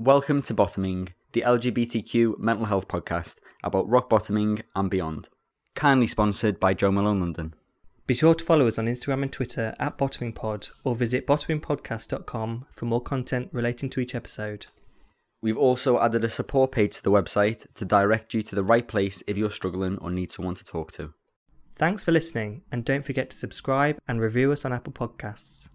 Welcome to Bottoming, the LGBTQ mental health podcast about rock bottoming and beyond. Kindly sponsored by Jo Malone London. Be sure to follow us on Instagram and Twitter at bottomingpod or visit bottomingpodcast.com for more content relating to each episode. We've also added a support page to the website to direct you to the right place if you're struggling or need someone to talk to. Thanks for listening, and don't forget to subscribe and review us on Apple Podcasts.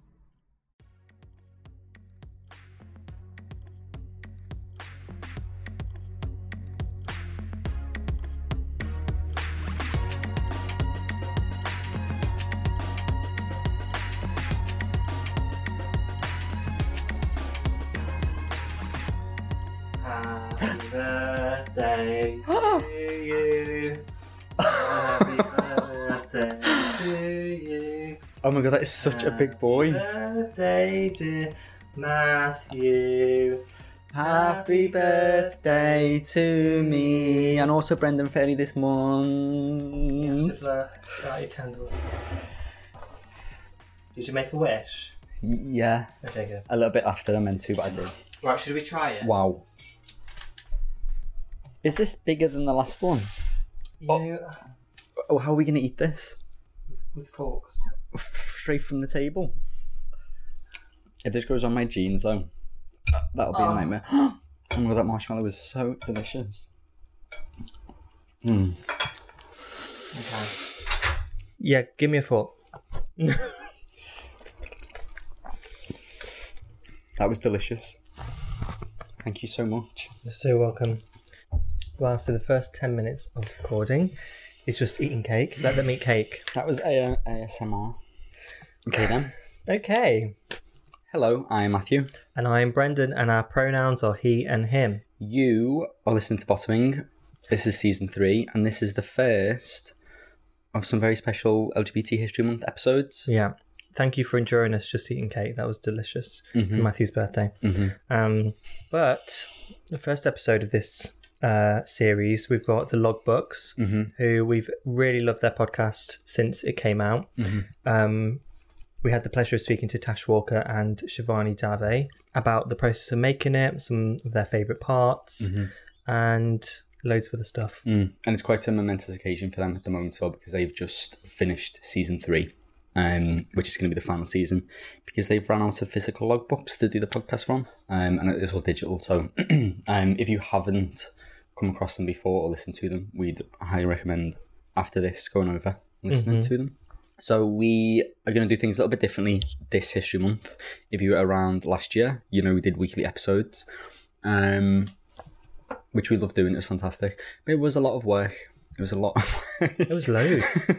Happy birthday to you. Happy birthday to you. Oh my god, that is such a big boy. Happy birthday, dear Matthew. Happy birthday to me, and also Brendan Ferry this You have month. to blow out your candles. Did you make a wish? Yeah, Okay, good. a little bit after I meant to, but I did. Right, should we try it? Wow. Is this bigger than the last one? You, Oh, how are we going to eat this? with forks. Straight from the table? If this goes on my jeans, though, that'll be a nightmare. oh my god, that marshmallow is so delicious. Mm. Okay. Yeah, give me a fork. That was delicious. Thank you so much. You're so welcome. Wow, so the first 10 minutes of recording is just eating cake. Let them eat cake. That was A- ASMR. Okay then. Okay. Hello, I am Matthew. And I'm Brendan, and our pronouns are he and him. You are listening to Bottoming. This is season three, and this is the first of some very special LGBT History Month episodes. Yeah. Thank you for enjoying us just eating cake. That was delicious for Matthew's birthday. Mhm. Um, but the first episode of this uh, series, we've got the Logbooks, who we've really loved their podcast since it came out. Um, we had the pleasure of speaking to Tash Walker and Shivani Dave about the process of making it, some of their favourite parts, and loads of other stuff. Mm. And it's quite a momentous occasion for them at the moment, so because they've just finished season three, um, which is going to be the final season, because they've run out of physical logbooks to do the podcast from, um, and it's all digital. So, um, if you haven't come across them before or listened to them, we'd highly recommend after this going over listening to them. So we are going to do things a little bit differently this History Month. If you were around last year, you know we did weekly episodes. Um, which we loved doing. It was fantastic. But it was a lot of work. It was a lot. Of It was loads.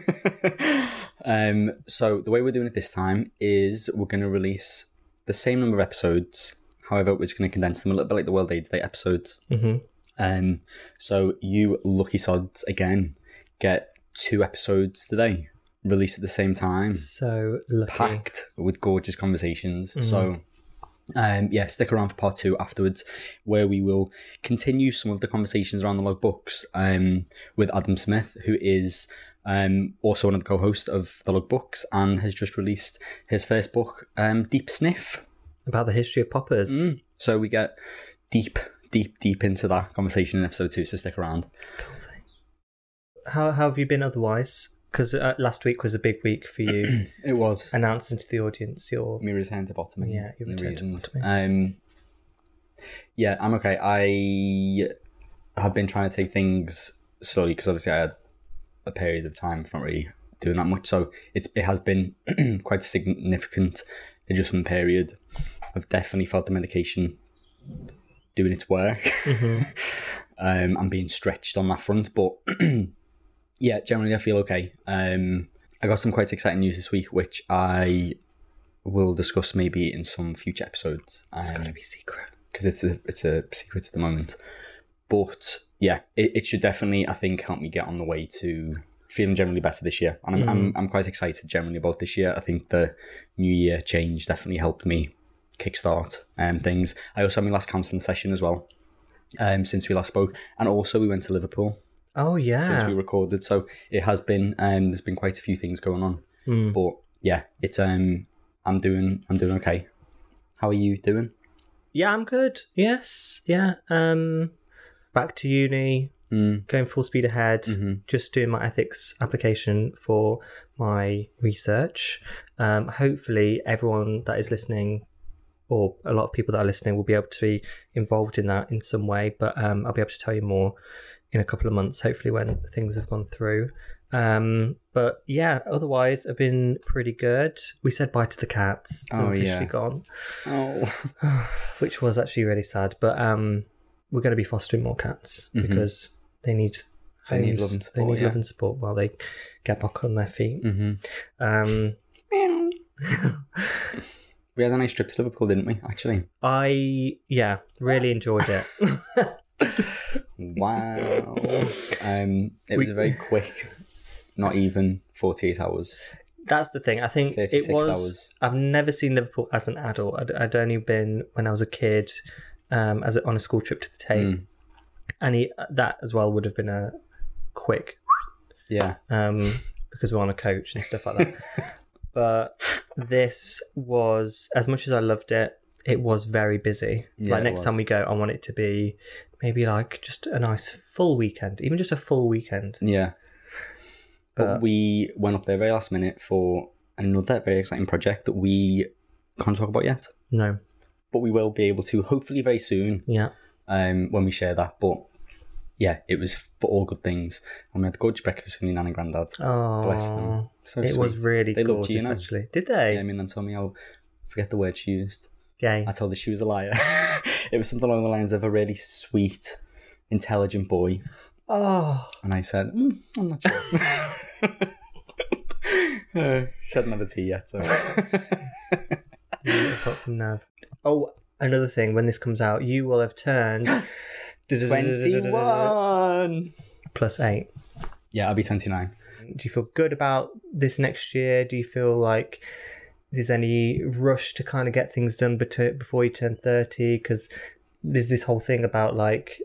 um, so the way we're doing it this time is we're going to release the same number of episodes. However, we're just going to condense them a little bit like the World AIDS Day episodes. hmm Um, so you lucky sods again get two episodes today, released at the same time, So lucky. packed with gorgeous conversations. So Um, yeah, stick around for part two afterwards, where we will continue some of the conversations around the logbooks um, with Adam Smith, who is um, also one of the co-hosts of the logbooks and has just released his first book, um, Deep Sniff. About the history of poppers. So we get deep, deep, deep into that conversation in episode two. So stick around. How, how have you been otherwise? Because uh, last week was a big week for you, It was announcing to the audience your. me return to bottoming. Yeah, your return to reasons. bottoming. Um, yeah, I'm okay. I have been trying to take things slowly because obviously I had a period of time not really doing that much. So it's it has been quite a significant adjustment period. I've definitely felt the medication doing its work. um, I'm being stretched on that front, but yeah, generally I feel okay. Um, I got some quite exciting news this week, which I will discuss maybe in some future episodes. Um, It's got to be secret. because it's a it's a secret at the moment. But yeah, it, it should definitely I think help me get on the way to feeling generally better this year, and I'm I'm, I'm quite excited generally about this year. I think the New Year change definitely helped me kickstart um things. I also had my last counselling session as well. Um, since we last spoke, and also we went to Liverpool Oh, yeah. since we recorded, so it has been um, there's been quite a few things going on. Hmm. But yeah, it's um I'm doing I'm doing okay. How are you doing? Yeah, I'm good. Yes, yeah. Um, back to uni, Mm. going full speed ahead. Just doing my ethics application for my research. Um, hopefully, everyone that is listening, or a lot of people that are listening, will be able to be involved in that in some way. But um, I'll be able to tell you more in a couple of months. Hopefully, when things have gone through. Um, but yeah, otherwise, I've been pretty good. We said bye to the cats. They're Oh, officially yeah. gone Oh. which was actually really sad. But um, we're going to be fostering more cats because they need Mm-hmm. They need love and They support, need yeah. love and support while they get back on their feet. hmm Um, We had a nice trip to Liverpool, didn't we? Actually. I yeah really enjoyed it. Wow. um, it was a very quick, not even forty-eight hours. That's the thing. I think it 36 was. hours. I've never seen Liverpool as an adult. I'd, I'd only been when I was a kid, um, as a, on a school trip to the Tate, Mm. and he, that as well would have been a quick Yeah. um, because we're on a coach and stuff like that. but this was, as much as I loved it, it was very busy. Yeah, like next time we go, I want it to be maybe like just a nice full weekend, even just a full weekend. Yeah. But, But- we went up there very last minute for another very exciting project that we can't talk about yet, No, but we will be able to hopefully very soon yeah, um, when we share that. But yeah, it was for all good things. And we had a gorgeous breakfast with my nan and granddad. oh, Bless them. So it was really They gorgeous. you know? Actually, did they? I mean, and told me I'll forget the word she used. Gay. I told her she was a liar. it was something along the lines of a really sweet, intelligent boy. Oh, And I said, mm, I'm not sure. uh, she hadn't had a tea yet, so. I've got some nerve. Oh, another thing. When this comes out, you will have turned 21! plus eight. Yeah, I'll be 29. Do you feel good about this next year? Do you feel like there's any rush to kind of get things done before you turn 30? Because there's this whole thing about like,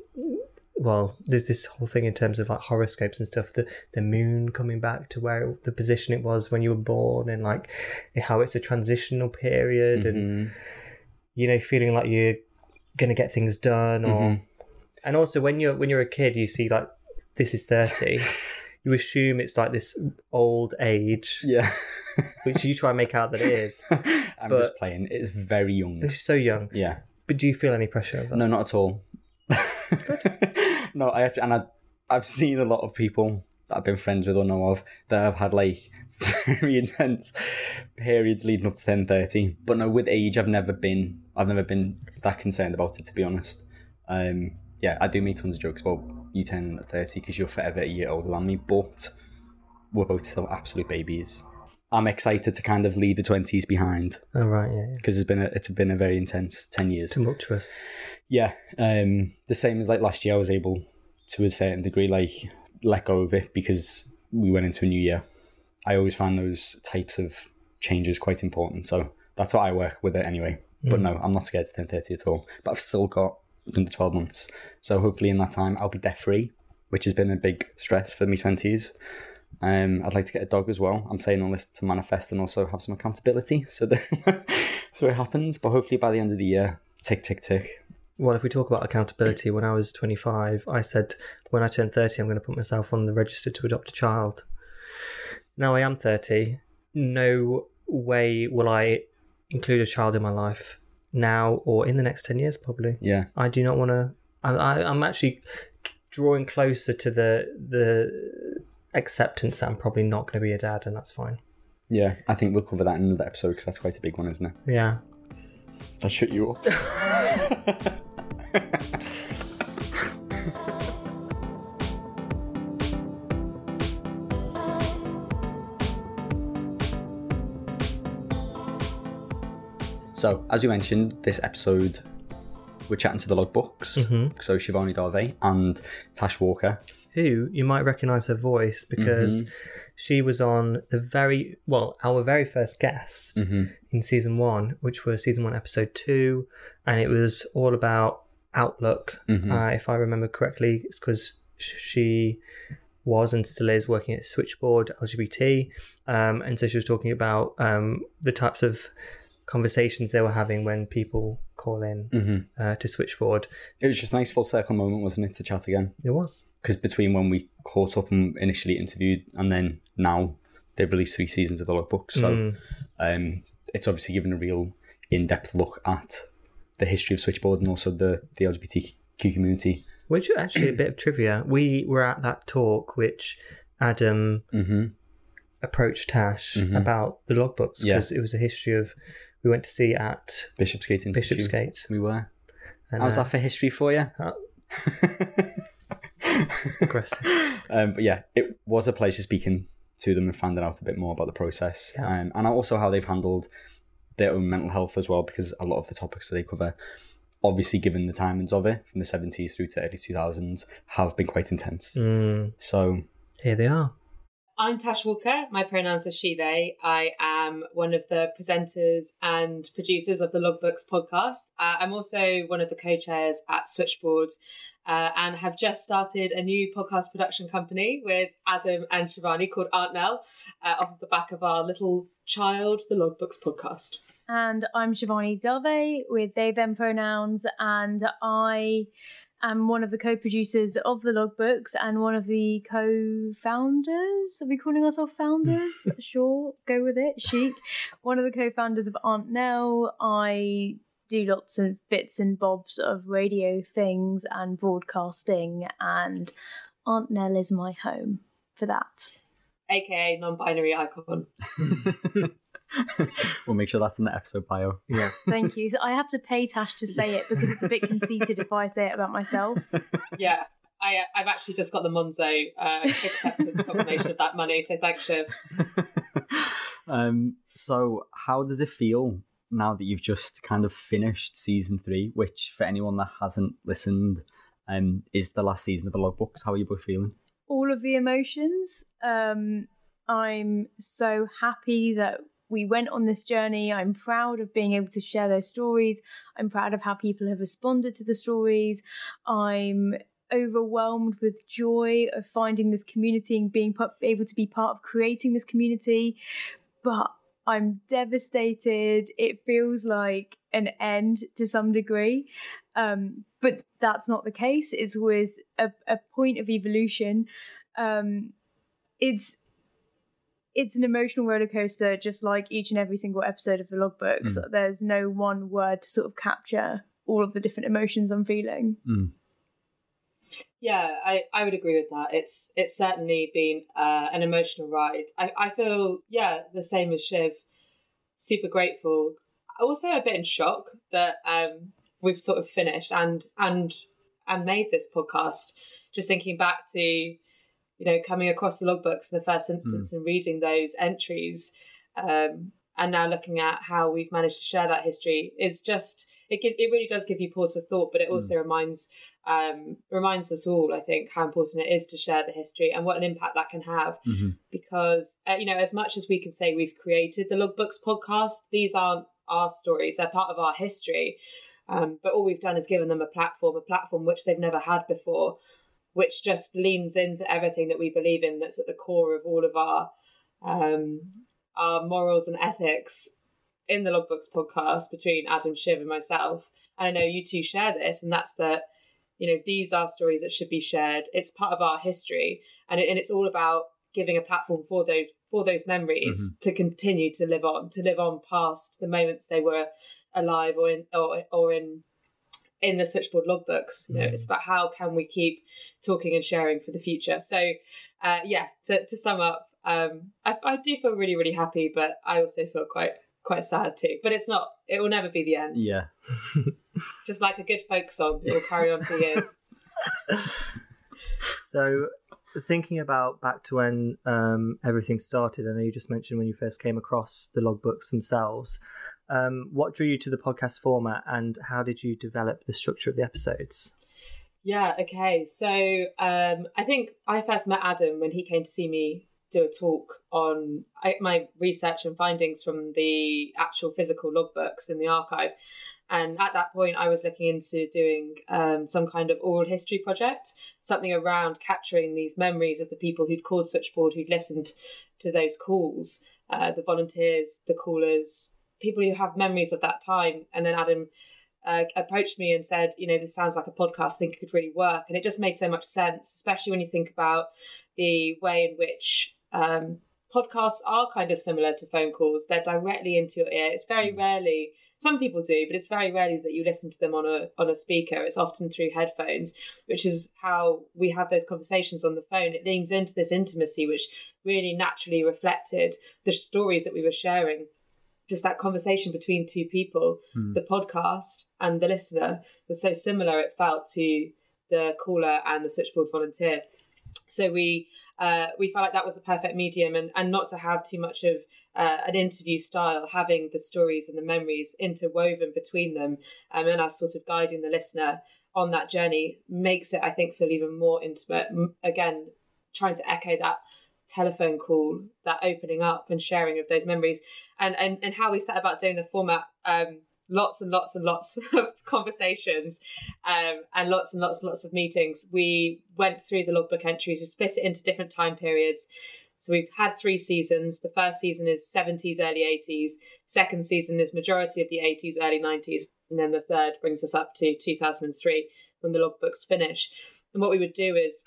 well, there's this whole thing in terms of like horoscopes and stuff, the, the moon coming back to where the position it was when you were born and like how it's a transitional period and, mm-hmm. you know, feeling like you're going to get things done or, mm-hmm. And also when you're, when you're a kid, you see like, this is 30. you assume it's like this old age, Yeah. which you try and make out that it is. I'm But- just playing. It's very young. It's so young. Yeah. But do you feel any pressure of that? No, not at all. no, I actually, and I, I've seen a lot of people that I've been friends with or know of that have had like very intense periods leading up to ten thirty. But no, with age, I've never been, I've never been that concerned about it to be honest. Um, yeah, I do make tons of jokes about you turning thirty because you're forever a year older than me, but we're both still absolute babies. I'm excited to kind of leave the twenties behind Oh, right, yeah. yeah. because it's been a, it's been a very intense ten years. Tumultuous. Yeah, um, the same as like last year, I was able to a certain degree like let go of it because we went into a new year. I always find those types of changes quite important, so that's how I work with it anyway. But no, I'm not scared to turn 30 at all. But I've still got under 12 months. So hopefully in that time, I'll be debt free, which has been a big stress for me 20s. Um, I'd like to get a dog as well. I'm saying all this to manifest and also have some accountability so that so it happens. But hopefully by the end of the year, tick, tick, tick. Well, if we talk about accountability, when I was 25, I said when I turn 30, I'm going to put myself on the register to adopt a child. Now I am 30. No way will I include a child in my life now or in the next 10 years, probably. Yeah. I do not want to. I, I'm actually drawing closer to the the acceptance that I'm probably not going to be a dad, and that's fine. Yeah. I think we'll cover that in another episode because that's quite a big one, isn't it? Yeah. That shut you up. so, as you mentioned, this episode we're chatting to the logbooks. So Shivani Dave and Tash Walker. Who you might recognise her voice because she was on the very well our very first guest in season one, which was season one episode two, and it was all about Outlook. Uh, if I remember correctly, it's because she was and still is working at Switchboard LGBT, um, and so she was talking about um, the types of conversations they were having when people call in uh, to Switchboard. It was just a nice full circle moment, wasn't it, to chat again? It was. Because between when we caught up and initially interviewed and then now they've released three seasons of the logbook. So um, it's obviously given a real in depth look at the history of Switchboard and also the, the LGBTQ community. Which actually a bit of trivia. We were at that talk which Adam approached Tash about the logbooks Yeah. because it was a history of we went to see at Bishopsgate Institute. Bishopsgate. We were. and, How's uh, that for history for you? aggressive. Um, but yeah, it was a pleasure speaking to them and finding out a bit more about the process Yeah. um, and also how they've handled their own mental health as well, because a lot of the topics that they cover, obviously given the timings of it from the 70s through to early 2000s, have been quite intense. Mm, So, here they are. I'm Tash Walker. My pronouns are she, they. I am one of the presenters and producers of the Logbooks podcast. Uh, I'm also one of the co chairs at Switchboard uh, and have just started a new podcast production company with Adam and Shivani called Aunt Nell uh, off the back of our little child, the Logbooks podcast. And I'm Shivani Dave with they them pronouns, and I am one of the co-producers of the logbooks and one of the co-founders. Are we calling ourselves founders? sure, go with it. Chic. One of the co-founders of Aunt Nell. I do lots of bits and bobs of radio things and broadcasting, and Aunt Nell is my home for that. AKA non binary icon. we'll make sure that's in the episode bio. Yes. Thank you. So I have to pay Tash to say it because it's a bit conceited if I say it about myself. Yeah. I, uh, I've actually just got the Monzo uh, acceptance confirmation of that money, so thanks, Shiv. um, so, how does it feel now that you've just kind of finished season three, which for anyone that hasn't listened, um, is the last season of the logbooks? How are you both feeling? all of the emotions. Um, I'm so happy that we went on this journey. I'm proud of being able to share those stories. I'm proud of how people have responded to the stories. I'm overwhelmed with joy of finding this community and being able to be part of creating this community. But I'm devastated. It feels like an end to some degree. Um, but that's not the case. It's always a, a point of evolution. Um, it's it's an emotional roller coaster, just like each and every single episode of the logbooks. There's no one word to sort of capture all of the different emotions I'm feeling. Yeah, I, I would agree with that. It's it's certainly been uh, an emotional ride. I, I feel yeah the same as Shiv. Super grateful. Also a bit in shock that um, we've sort of finished and and and made this podcast. Just thinking back to you know coming across the logbooks in the first instance and reading those entries, um, and now looking at how we've managed to share that history is just it. It really does give you pause for thought, but it also reminds um, reminds us all, I think, how important it is to share the history and what an impact that can have. Because, uh, you know, as much as we can say we've created the Logbooks podcast, these aren't our stories. They're part of our history. Um, but all we've done is given them a platform, a platform which they've never had before, which just leans into everything that we believe in. That's at the core of all of our um, our morals and ethics in the Logbooks podcast between Adam Shiv and myself. And I know you two share this, and that's that you know these are stories that should be shared. It's part of our history, and it, and it's all about giving a platform for those for those memories Mm-hmm. to continue to live on, to live on past the moments they were alive or in or, or in in the switchboard logbooks. You know, it's about how can we keep talking and sharing for the future. So, uh, yeah, to, to sum up, um, I, I do feel really really happy, but I also feel quite quite sad too. But it's not. It will never be the end. Yeah. Just like a good folk song, it will carry on for years. So, thinking about back to when um, everything started, I know you just mentioned when you first came across the logbooks themselves. Um, what drew you to the podcast format, and how did you develop the structure of the episodes? Yeah, okay. So um, I think I first met Adam when he came to see me do a talk on my research and findings from the actual physical logbooks in the archive. And at that point, I was looking into doing um, some kind of oral history project, something around capturing these memories of the people who'd called Switchboard, who'd listened to those calls, uh, the volunteers, the callers, people who have memories of that time. And then Adam uh, approached me and said, you know, this sounds like a podcast. I think it could really work. And it just made so much sense, especially when you think about the way in which um, podcasts are kind of similar to phone calls. They're directly into your ear. It's very rarely. Some people do, but it's very rarely that you listen to them on a on a speaker. It's often through headphones, which is how we have those conversations on the phone. It leans into this intimacy, which really naturally reflected the stories that we were sharing just that conversation between two people, the podcast and the listener was so similar. It felt to the caller and the switchboard volunteer. So we uh, we felt like that was the perfect medium, and and not to have too much of uh, an interview style, having the stories and the memories interwoven between them, um, and us sort of guiding the listener on that journey makes it, I think, feel even more intimate. Again, trying to echo that telephone call, that opening up and sharing of those memories, and and and how we set about doing the format. Um, lots and lots and lots of conversations, um, and lots and lots and lots of meetings. We went through the logbook entries. We split it into different time periods. So we've had three seasons. The first season is 70s, early 80s. Second season is majority of the 80s, early 90s, and then the third brings us up to 2003 when the logbooks finish. And what we would do is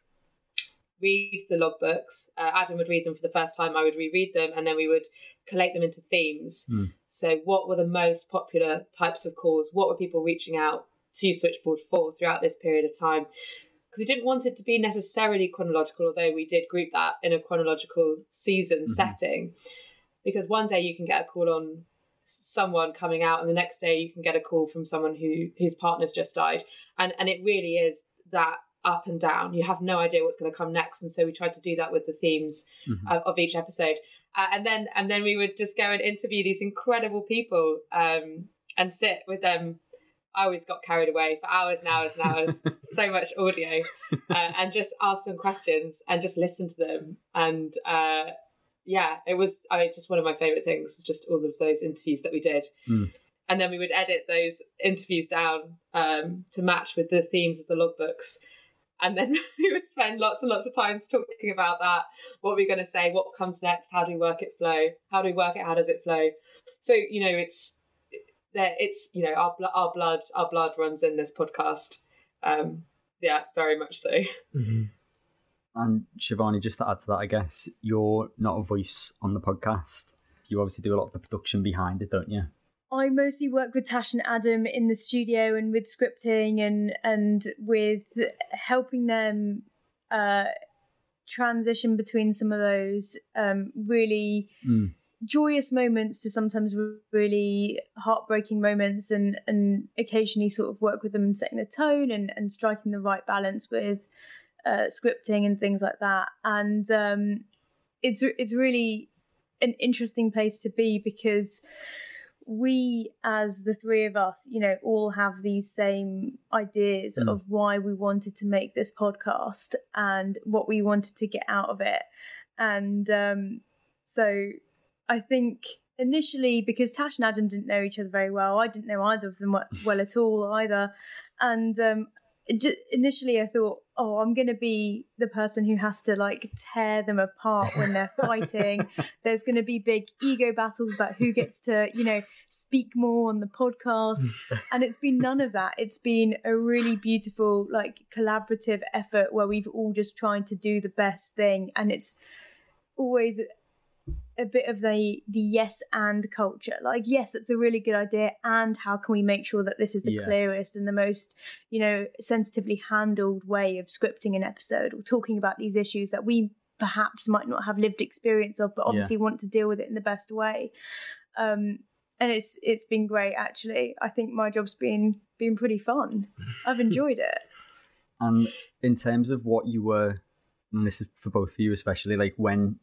read the logbooks. Uh, Adam would read them for the first time. I would reread them, and then we would collate them into themes. So, what were the most popular types of calls? What were people reaching out to Switchboard for throughout this period of time? Because we didn't want it to be necessarily chronological, although we did group that in a chronological season setting. Because one day you can get a call on someone coming out, and the next day you can get a call from someone who whose partner's just died, and and it really is that up and down. You have no idea what's going to come next, and so we tried to do that with the themes of, of each episode, uh, and then and then we would just go and interview these incredible people um, and sit with them. I always got carried away for hours and hours and hours, so much audio, uh, and just ask them questions and just listen to them. And uh, yeah, it was I mean, just one of my favorite things was just all of those interviews that we did. And then we would edit those interviews down um, to match with the themes of the logbooks. And then we would spend lots and lots of time talking about that. What are we going to say? What comes next? How do we work it flow? How do we work it? How does it flow? So you know, it's that it's you know our our blood our blood runs in this podcast. Um, yeah, very much so. And Shivani, just to add to that, I guess you're not a voice on the podcast. You obviously do a lot of the production behind it, don't you? I mostly work with Tash and Adam in the studio and with scripting and and with helping them uh, transition between some of those um, really Mm. joyous moments to sometimes really heartbreaking moments and and occasionally sort of work with them in setting the tone and and striking the right balance with uh, scripting and things like that and um, it's it's really an interesting place to be because we as the three of us you know all have these same ideas Mm. of why we wanted to make this podcast and what we wanted to get out of it and um so i think initially because Tash and Adam didn't know each other very well. I didn't know either of them well at all either, and um, it initially I thought, oh, I'm gonna be the person who has to like tear them apart when they're fighting. There's gonna be big ego battles about who gets to, you know, speak more on the podcast, and it's been none of that. It's been a really beautiful, like collaborative effort where we've all just trying to do the best thing, and it's always a bit of the the yes and culture. Like yes that's a really good idea and how can we make sure that this is the Yeah. clearest and the most you know sensitively handled way of scripting an episode or talking about these issues that we perhaps might not have lived experience of but Yeah. obviously want to deal with it in the best way. Um and it's it's been great actually. I think my job's been been pretty fun. I've enjoyed it. And in terms of what you were, and this is for both of you especially, like when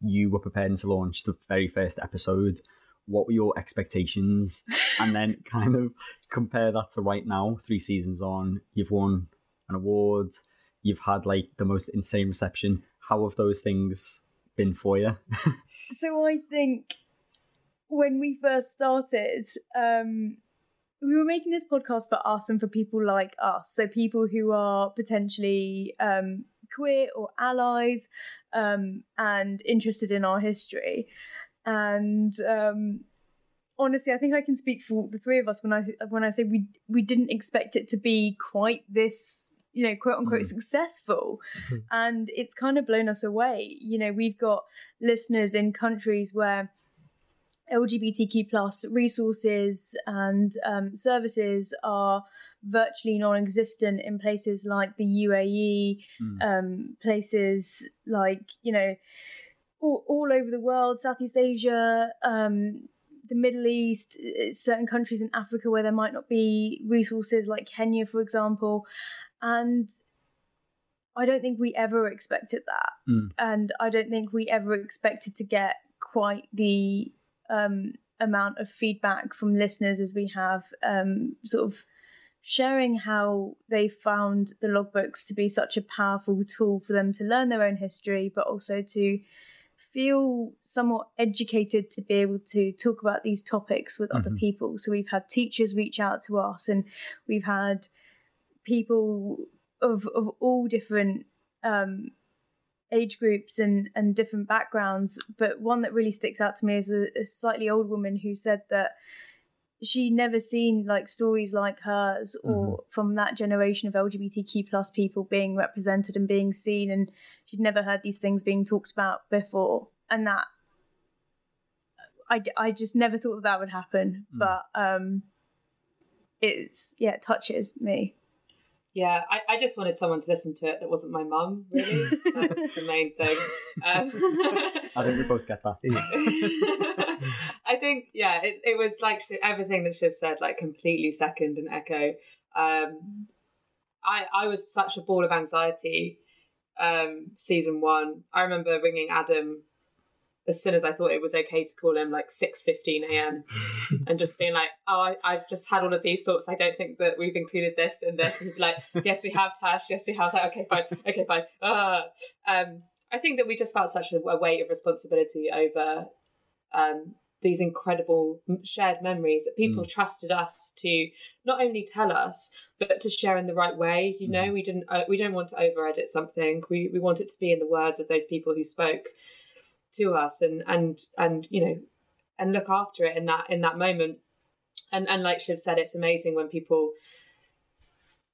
you were preparing to launch the very first episode, what were your expectations? and then kind of compare that to right now, three seasons on, you've won an award, you've had like the most insane reception. How have those things been for you? so I think when we first started, um, we were making this podcast for us and for people like us. So people who are potentially um, queer or allies um, and interested in our history. And um, honestly, I think I can speak for the three of us when I when I say we we didn't expect it to be quite this you know quote unquote Mm. successful and it's kind of blown us away you know we've got listeners in countries where lgbtq plus resources and um, services are virtually non-existent in places like the uae Mm. um, places like you know all, all over the world southeast asia um, the middle east uh, certain countries in africa where there might not be resources like kenya for example and i don't think we ever expected that Mm. and i don't think we ever expected to get quite the um, amount of feedback from listeners as we have um, sort of sharing how they found the logbooks to be such a powerful tool for them to learn their own history, but also to feel somewhat educated to be able to talk about these topics with other Mhm. people. So we've had teachers reach out to us, and we've had people of of all different um, age groups and and different backgrounds. But one that really sticks out to me is a, a slightly old woman who said that she never seen like stories like hers or from that generation of lgbtq plus people being represented and being seen and she'd never heard these things being talked about before and that i, I just never thought that, that would happen Mm. but um it's yeah it touches me Yeah, I, I just wanted someone to listen to it that wasn't my mum, really. that was the main thing. Um, I think we both get that. I think, yeah, it, it was like she, everything that Shiv said, like completely second and echo. Um, I, I was such a ball of anxiety um, season one. I remember ringing Adam as soon as I thought it was okay to call him like 6.15 a.m. and just being like, oh, I, I've just had all of these thoughts. I don't think that we've included this and this. And like, yes, we have Tash. Yes, we have. Like, okay, fine. Okay, fine. Uh, um, I think that we just felt such a, a weight of responsibility over um, these incredible shared memories that people trusted us to not only tell us but to share in the right way. You know, we didn't uh, we don't want to over edit something. We we want it to be in the words of those people who spoke to us and and and you know and look after it in that in that moment. And and like Shiv said, it's amazing when people.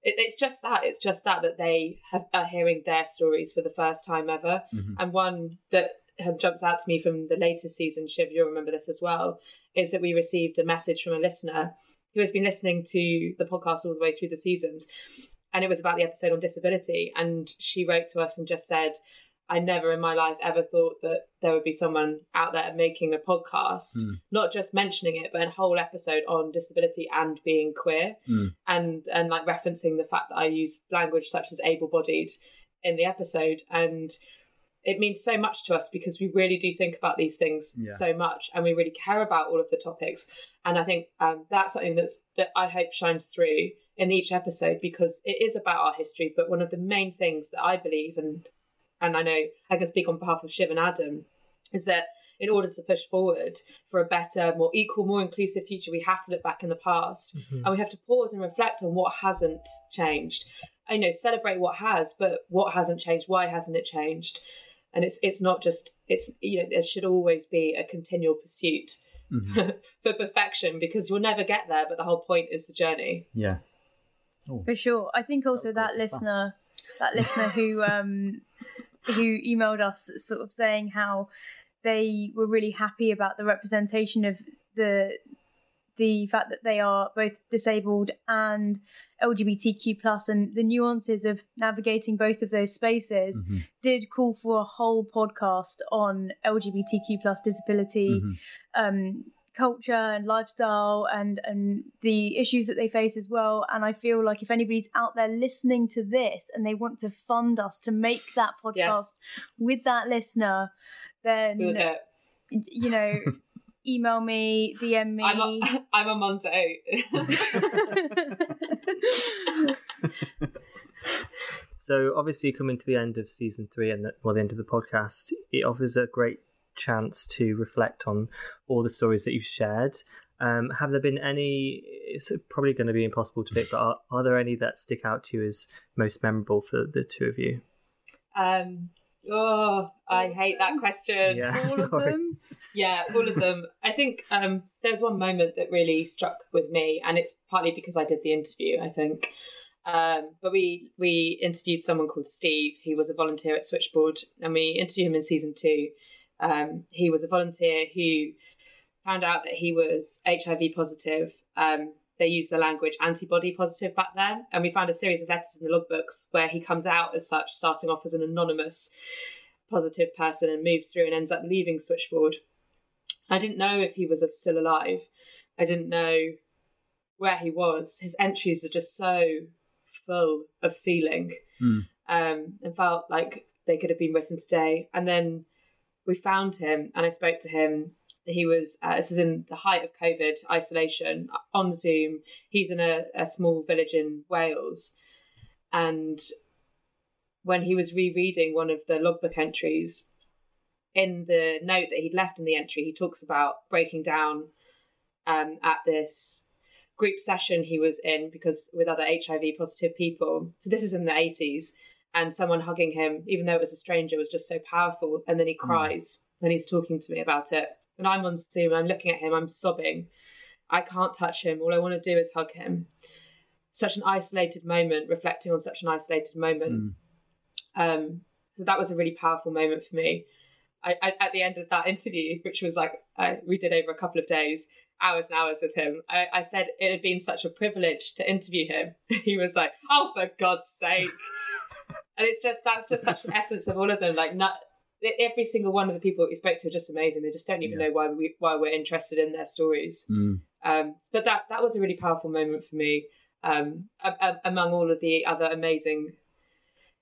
It, it's just that it's just that that they have, are hearing their stories for the first time ever, Mhm. and one that have jumps out to me from the latest season, Shiv, you'll remember this as well, is that we received a message from a listener who has been listening to the podcast all the way through the seasons. And it was about the episode on disability. And she wrote to us and just said, I never in my life ever thought that there would be someone out there making a podcast, Mm. not just mentioning it, but a whole episode on disability and being queer Mm. and and like referencing the fact that I use language such as able bodied in the episode. And it means so much to us because we really do think about these things Yeah. so much and we really care about all of the topics. And I think um, that's something that's that I hope shines through in each episode because it is about our history. But one of the main things that I believe and and I know I can speak on behalf of Shiv and Adam is that in order to push forward for a better, more equal, more inclusive future, we have to look back in the past and we have to pause and reflect on what hasn't changed. I know celebrate what has, but what hasn't changed? Why hasn't it changed? And it's it's not just it's you know there should always be a continual pursuit for perfection because you'll never get there. But the whole point is the journey. Yeah. For sure. I think also was that great to listener, that listener who um who emailed us sort of saying how they were really happy about the representation of the the fact that they are both disabled and LGBTQ plus and the nuances of navigating both of those spaces Mm-hmm. did call for a whole podcast on LGBTQ plus disability Mm-hmm. um, culture and lifestyle and and the issues that they face as well. And I feel like if anybody's out there listening to this and they want to fund us to make that podcast Yes. with that listener, then We'll you know, email me, DM me. I'm a, I'm a Monzo So obviously, coming to the end of season three and the, well, the end of the podcast, it offers a great chance to reflect on all the stories that you've shared. Um, have there been any? It's probably going to be impossible to pick, but are, are there any that stick out to you as most memorable for the two of you? Um, oh, I hate that question. Yeah, all of them. Yeah, all of them. I think um, there's one moment that really struck with me, and it's partly because I did the interview. I think, um, but we we interviewed someone called Steve. He was a volunteer at Switchboard, and we interviewed him in season two. Um, he was a volunteer who found out that he was HIV positive. Um, they used the language antibody positive back then, and we found a series of letters in the logbooks where he comes out as such, starting off as an anonymous positive person and moves through and ends up leaving Switchboard. I didn't know if he was still alive. I didn't know where he was. His entries are just so full of feeling um, and felt like they could have been written today. And then we found him and I spoke to him. He was, uh, this was in the height of COVID isolation on Zoom. He's in a, a small village in Wales. And when he was rereading one of the logbook entries, in the note that he'd left in the entry, he talks about breaking down um, at this group session he was in because with other HIV positive people. So this is in the 80s, and someone hugging him, even though it was a stranger, was just so powerful. And then he cries and he's talking to me about it. And I'm on Zoom, I'm looking at him, I'm sobbing. I can't touch him. All I want to do is hug him. Such an isolated moment, reflecting on such an isolated moment. Um, so that was a really powerful moment for me. I, I, at the end of that interview, which was like uh, we did over a couple of days, hours and hours with him, I, I said it had been such a privilege to interview him. he was like, "Oh, for God's sake!" And it's just that's just such an essence of all of them. Like, not every single one of the people we spoke to are just amazing. They just don't even know why we why we're interested in their stories. Mm. Um, but that that was a really powerful moment for me. Um, a- a- among all of the other amazing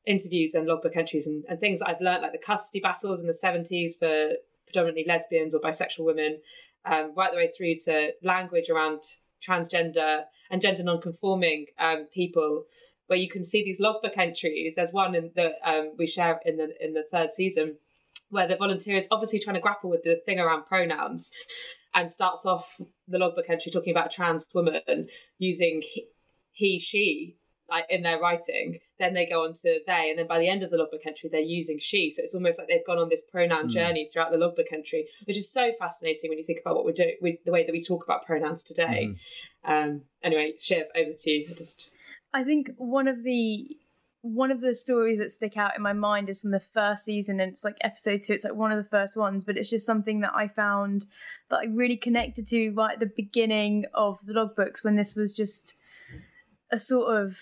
interviews and logbook entries and, and things that I've learned, like the custody battles in the 70s for predominantly lesbians or bisexual women, um, right the way through to language around transgender and gender non-conforming um, people, where you can see these logbook entries. There's one in the um, we share in the in the third season where the volunteer is obviously trying to grapple with the thing around pronouns and starts off the logbook entry talking about a trans woman using he, he she like in their writing. Then they go on to they and then by the end of the logbook entry they're using she. So it's almost like they've gone on this pronoun journey throughout the logbook entry which is so fascinating when you think about what we're doing with the way that we talk about pronouns today. Um anyway shiv over to you. Just I think one of the one of the stories that stick out in my mind is from the first season and it's like episode two it's like one of the first ones but it's just something that i found that i really connected to right at the beginning of the logbooks when this was just a sort of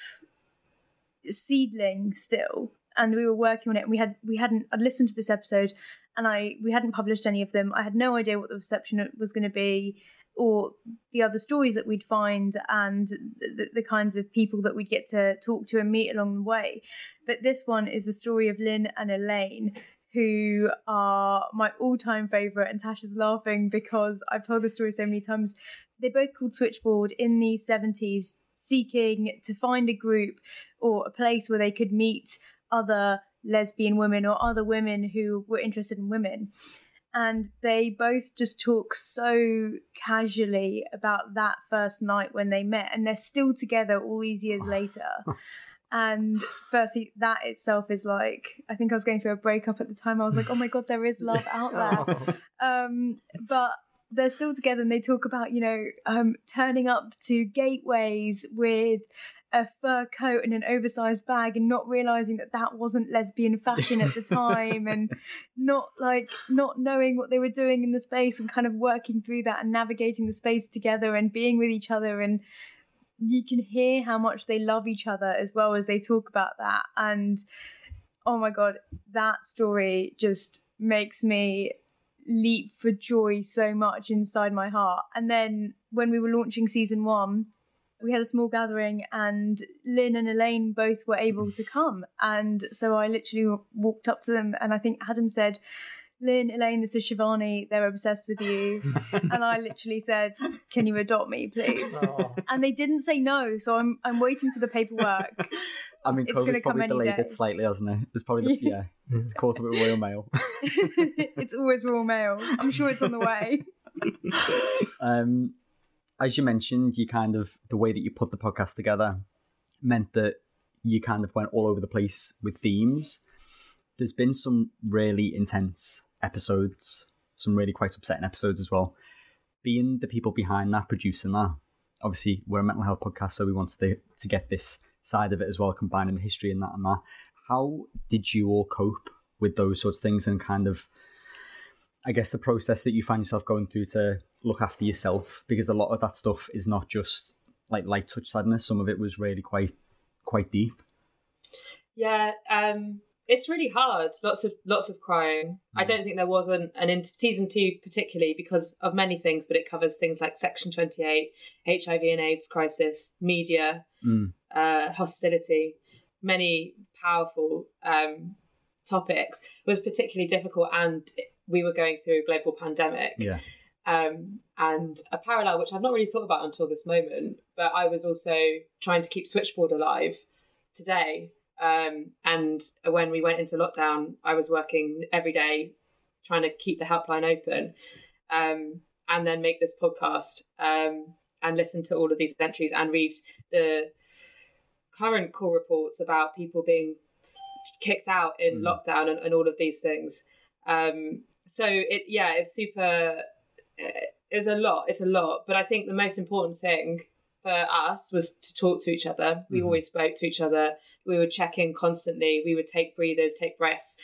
seedling still and we were working on it and we had we hadn't i'd listened to this episode and i we hadn't published any of them. I had no idea what the reception was going to be or the other stories that we'd find and the, the kinds of people that we'd get to talk to and meet along the way. But this one is the story of Lynn and Elaine, who are my all time favourite. And Tasha's laughing because I've told this story so many times. They both called Switchboard in the 70s, seeking to find a group or a place where they could meet other lesbian women or other women who were interested in women and they both just talk so casually about that first night when they met and they're still together all these years later. And firstly that itself is like i think i was going through a breakup at the time. I was like oh my god there is love out there. Um but they're still together and they talk about you know um turning up to gateways with a fur coat and an oversized bag and not realizing that that wasn't lesbian fashion at the time and not like not knowing what they were doing in the space and kind of working through that and navigating the space together and being with each other. And you can hear how much they love each other as well as they talk about that. And oh my god that story just makes me leap for joy so much inside my heart and then when we were launching season 1 we had a small gathering and Lynn and Elaine both were able to come. And so I literally walked up to them and I think Adam said, Lynn, Elaine, this is Shivani. They're obsessed with you. and I literally said, Can you adopt me, please? Oh. And they didn't say no. So I'm I'm waiting for the paperwork. I mean, It's gonna COVID's come probably any delayed day. it slightly, hasn't it? It's probably, the, yeah, it's caught up with Royal Mail. it's always Royal Mail. I'm sure it's on the way. um, as you mentioned, you kind of the way that you put the podcast together meant that you kind of went all over the place with themes. There's been some really intense episodes, some really quite upsetting episodes as well. Being the people behind that, producing that, obviously we're a mental health podcast, so we wanted to, to get this side of it as well, combining the history and that and that. How did you all cope with those sorts of things and kind of I guess the process that you find yourself going through to look after yourself because a lot of that stuff is not just like light touch sadness. Some of it was really quite quite deep. Yeah, um, it's really hard. Lots of lots of crying. I don't think there was an, an in season two particularly because of many things, but it covers things like Section Twenty Eight, HIV and AIDS crisis, media, Mm. uh, hostility, many powerful um, topics. It was particularly difficult, and we were going through a global pandemic Yeah. um, and a parallel which I've not really thought about until this moment. But I was also trying to keep Switchboard alive today. Um, and when we went into lockdown, I was working every day trying to keep the helpline open um, and then make this podcast um, and listen to all of these entries and read the current call reports about people being kicked out in lockdown and, and all of these things. Um, so it yeah, it's super. It's a lot. It's a lot. But I think the most important thing for us was to talk to each other. We always spoke to each other. We would check in constantly. We would take breathers, take breaths.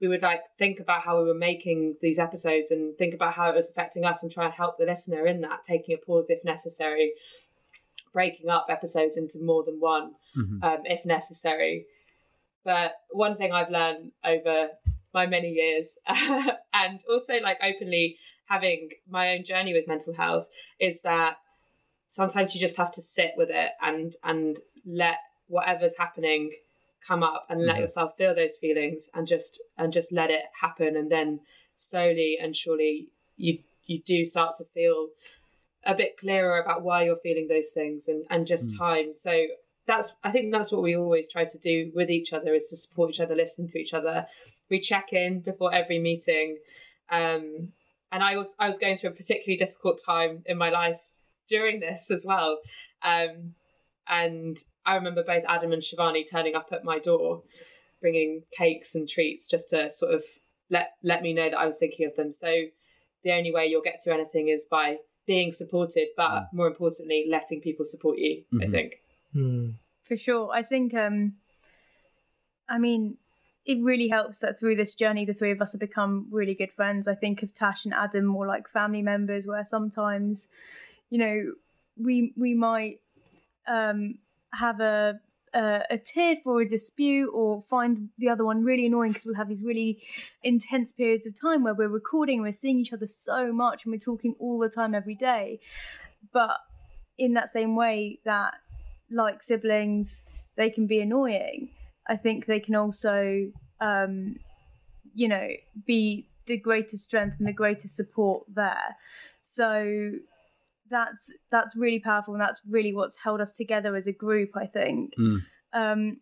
We would like think about how we were making these episodes and think about how it was affecting us and try and help the listener in that, taking a pause if necessary, breaking up episodes into more than one um, if necessary. But one thing I've learned over my many years, and also like openly having my own journey with mental health, is that sometimes you just have to sit with it and and let whatever's happening come up and let yourself feel those feelings and just and just let it happen. And then slowly and surely you you do start to feel a bit clearer about why you're feeling those things and and just time. So that's i think that's what we always try to do with each other is to support each other listen to each other. We check in before every meeting. Um and i was i was going through a particularly difficult time in my life during this as well um and i remember both adam and shivani turning up at my door bringing cakes and treats just to sort of let let me know that i was thinking of them so the only way you'll get through anything is by being supported but more importantly letting people support you i think Mm. For sure. I think um I mean it really helps that through this journey the three of us have become really good friends. I think of Tash and Adam more like family members where sometimes, you know, we we might um have a a, a tiff or a dispute or find the other one really annoying because we'll have these really intense periods of time where we're recording we're seeing each other so much and we're talking all the time every day. But in that same way that like siblings they can be annoying i think they can also um you know be the greatest strength and the greatest support there so that's that's really powerful and that's really what's held us together as a group i think Mm. um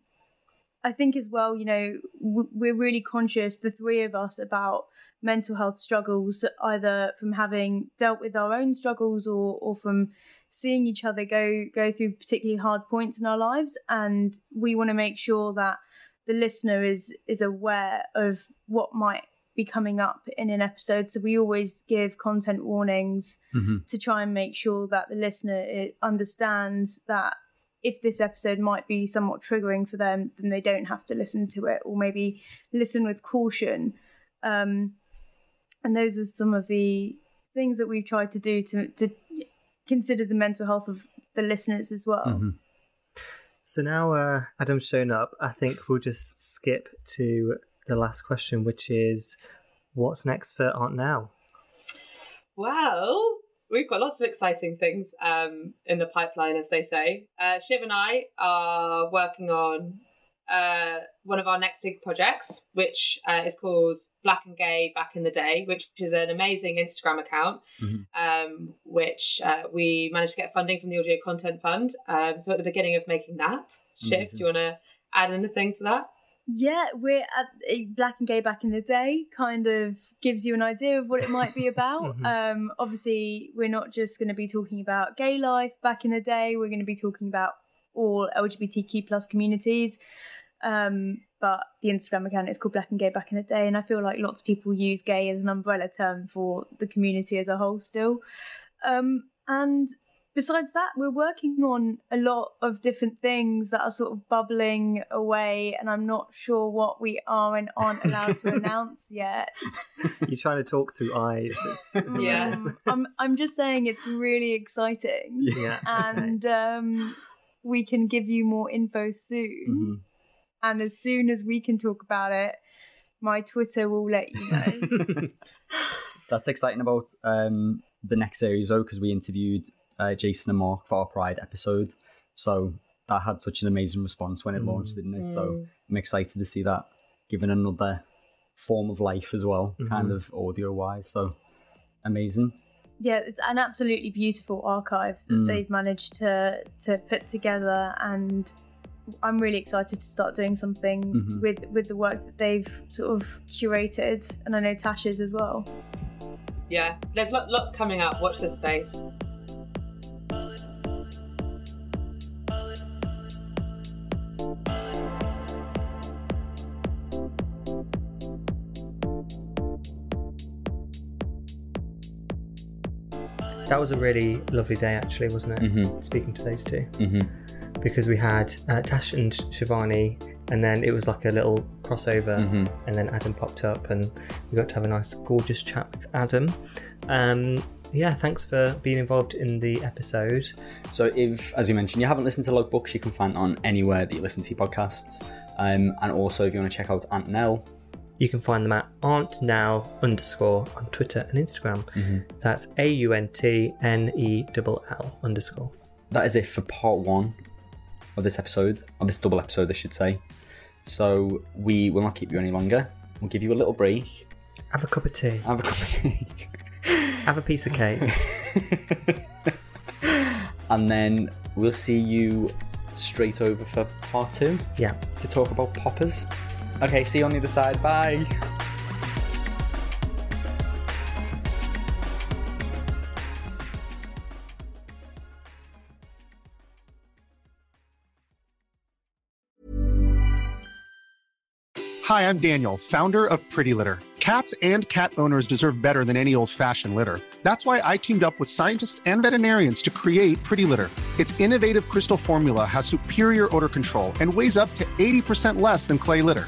I think as well, you know, w- we're really conscious, the three of us, about mental health struggles, either from having dealt with our own struggles or, or from seeing each other go go through particularly hard points in our lives. And we want to make sure that the listener is is aware of what might be coming up in an episode. So we always give content warnings Mhm. to try and make sure that the listener understands that if this episode might be somewhat triggering for them, then they don't have to listen to it, or maybe listen with caution. Um, and those are some of the things that we've tried to do to to consider the mental health of the listeners as well. Mhm. So now uh, Adam's shown up, I think we'll just skip to the last question, which is what's next for Aunt Nell? Well, we've got lots of exciting things um, in the pipeline, as they say. Uh, Shiv and I are working on uh, one of our next big projects, which uh, is called Black and Gay Back in the Day, which is an amazing Instagram account, Mhm. um, which uh, we managed to get funding from the Audio Content Fund. Um, so at the beginning of making that, Shiv, Amazing. do you want to add anything to that? Yeah, we're at Black and Gay back in the day. Kind of gives you an idea of what it might be about. Mhm. um, obviously, we're not just going to be talking about gay life back in the day. We're going to be talking about all LGBTQ plus communities. Um, but the Instagram account is called Black and Gay back in the day, and I feel like lots of people use gay as an umbrella term for the community as a whole still. Um, and besides that, we're working on a lot of different things that are sort of bubbling away, and I'm not sure what we are and aren't allowed to announce yet. You're trying to talk through eyes. It's, Yeah. I'm I'm just saying it's really exciting, yeah. and um, we can give you more info soon. Mhm. And as soon as we can talk about it, my Twitter will let you know. That's exciting about um, the next series though, because we interviewed uh, Jason and Mark for our Pride episode. So that had such an amazing response when it launched, didn't it? So I'm excited to see that given another form of life as well, kind Mhm. of audio wise. So amazing. yeah, it's an absolutely beautiful archive that Mm. they've managed to to put together, and I'm really excited to start doing something Mhm. with with the work that they've sort of curated, and I know Tasha's as well. Yeah, there's lo- lots coming up. Watch this space. That was a really lovely day, actually, wasn't it? Mhm. Speaking to those 2 Mhm. because we had uh, Tash and Shivani, and then it was like a little crossover, Mhm. and then Adam popped up, and we got to have a nice, gorgeous chat with Adam. Um, yeah, thanks for being involved in the episode. So, if, as you mentioned, you haven't listened to Logbooks, you can find it on anywhere that you listen to your podcasts. Um, and also, if you want to check out Aunt Nell, You can find them at Aunt Nell underscore on Twitter and Instagram. Mm-hmm. That's A U N T N E L L underscore. that is it for part one of this episode, of this double episode, I should say. So, we will not keep you any longer. We'll give you a little break, Have a cup of tea. have a cup of tea, Have a piece of cake. and then we'll see you straight over for part two yeah. to talk about poppers. Okay, see you on the other side. Bye. Hi, I'm Daniel, founder of Pretty Litter. Cats and cat owners deserve better than any old fashioned litter. That's why I teamed up with scientists and veterinarians to create Pretty Litter. Its innovative crystal formula has superior odor control and weighs up to 80% less than clay litter.